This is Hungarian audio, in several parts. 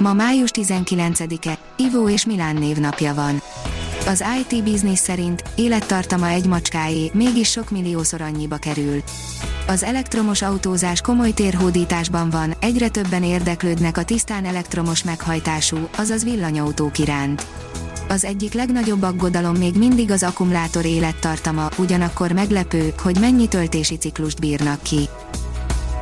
Ma május 19-e, Ivo és Milán névnapja van. Az IT Business szerint élettartama egy macskáé, mégis sok milliószor annyiba kerül. Az elektromos autózás komoly térhódításban van, egyre többen érdeklődnek a tisztán elektromos meghajtású, azaz villanyautók iránt. Az egyik legnagyobb aggodalom még mindig az akkumulátor élettartama, ugyanakkor meglepő, hogy mennyi töltési ciklust bírnak ki.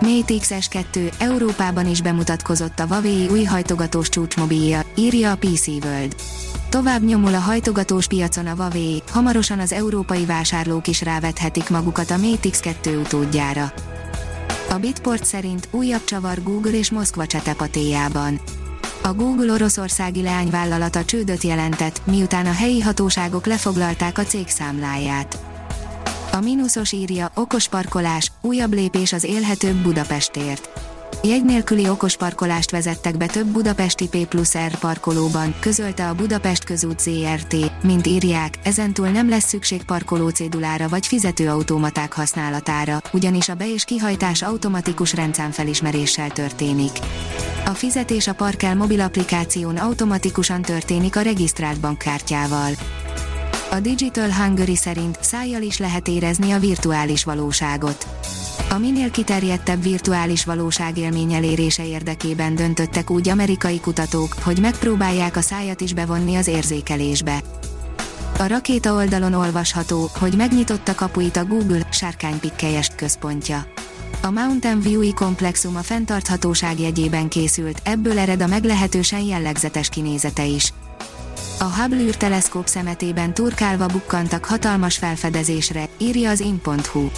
Mate XS2 Európában is bemutatkozott a Huawei új hajtogatós csúcsmobilja, írja a PC World. Tovább nyomul a hajtogatós piacon a Huawei, hamarosan az európai vásárlók is rávethetik magukat a Mate X2 utódjára. A Bitport szerint újabb csavar Google és Moszkva csetepatéjában. A Google oroszországi leányvállalata csődöt jelentett, miután a helyi hatóságok lefoglalták a cég számláját. A mínuszos írja, okos parkolás, újabb lépés az élhetőbb Budapestért. Jegy nélküli okos parkolást vezettek be több budapesti P plusz R parkolóban, közölte a Budapest közút ZRT, mint írják, ezentúl nem lesz szükség parkoló cédulára vagy fizetőautomaták használatára, ugyanis a be- és kihajtás automatikus rendszámfelismeréssel történik. A fizetés a Parkel mobil applikáción automatikusan történik a regisztrált bankkártyával. A Digital Hungary szerint szájjal is lehet érezni a virtuális valóságot. A minél kiterjedtebb virtuális valóságélmény elérése érdekében döntöttek úgy amerikai kutatók, hogy megpróbálják a szájat is bevonni az érzékelésbe. A rakéta oldalon olvasható, hogy megnyitotta kapuit a Google sárkánypikkelyest központja. A Mountain View-i komplexum a fenntarthatóság jegyében készült, ebből ered a meglehetősen jellegzetes kinézete is. A Hubble űrteleszkóp szemetében turkálva bukkantak hatalmas felfedezésre, írja az in.hu.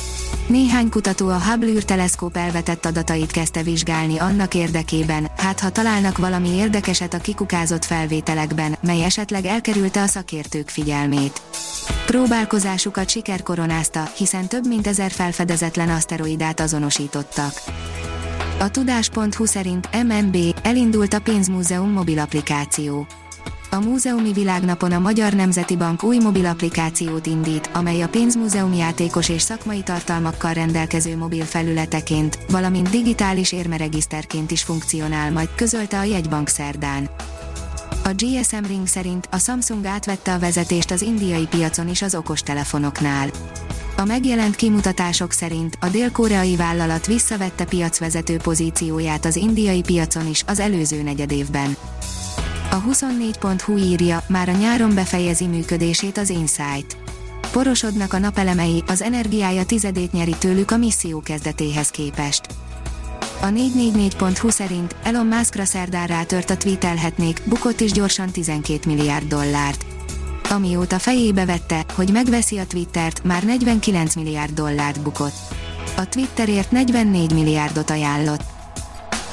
Néhány kutató a Hubble űrteleszkóp elvetett adatait kezdte vizsgálni annak érdekében, hát ha találnak valami érdekeset a kikukázott felvételekben, mely esetleg elkerülte a szakértők figyelmét. Próbálkozásukat siker koronázta, hiszen több mint ezer felfedezetlen aszteroidát azonosítottak. A tudás.hu szerint MNB elindult a pénzmúzeum mobil applikáció. A Múzeumi Világnapon a Magyar Nemzeti Bank új mobil applikációt indít, amely a pénzmúzeum játékos és szakmai tartalmakkal rendelkező mobil felületeként, valamint digitális érmeregiszterként is funkcionál majd, közölte a jegybank szerdán. A GSM Ring szerint a Samsung átvette a vezetést az indiai piacon is az okostelefonoknál. A megjelent kimutatások szerint a dél-koreai vállalat visszavette piacvezető pozícióját az indiai piacon is az előző negyedévben. A 24.hu írja, már a nyáron befejezi működését az Insight. Porosodnak a napelemei, az energiája tizedét nyeri tőlük a misszió kezdetéhez képest. A 444.hu szerint Elon Muskra szerdán rátört a tweetelhetnék, bukott is gyorsan 12 milliárd dollárt. Amióta fejébe vette, hogy megveszi a Twittert, már 49 milliárd dollárt bukott. A Twitterért 44 milliárdot ajánlott.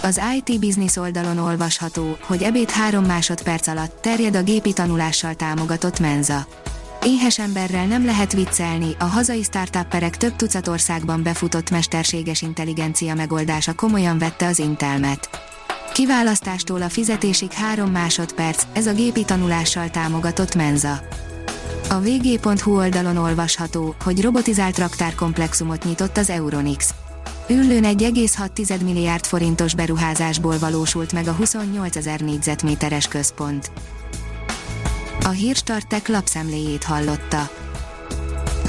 Az IT Business oldalon olvasható, hogy ebéd 3 másodperc alatt terjed a gépi tanulással támogatott menza. Éhes emberrel nem lehet viccelni, a hazai startupperek több tucat országban befutott mesterséges intelligencia megoldása komolyan vette az Intelmet. Kiválasztástól a fizetésig 3 másodperc, ez a gépi tanulással támogatott menza. A vg.hu oldalon olvasható, hogy robotizált raktárkomplexumot nyitott az Euronix. Üllőn 1,6 milliárd forintos beruházásból valósult meg a 28 ezer négyzetméteres központ. A Hírstartek lapszemléjét hallotta.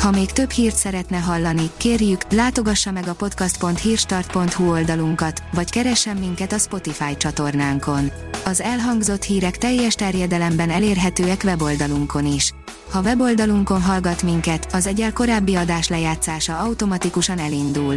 Ha még több hírt szeretne hallani, kérjük, látogassa meg a podcast.hírstart.hu oldalunkat, vagy keressen minket a Spotify csatornánkon. Az elhangzott hírek teljes terjedelemben elérhetőek weboldalunkon is. Ha weboldalunkon hallgat minket, az egyel korábbi adás lejátszása automatikusan elindul.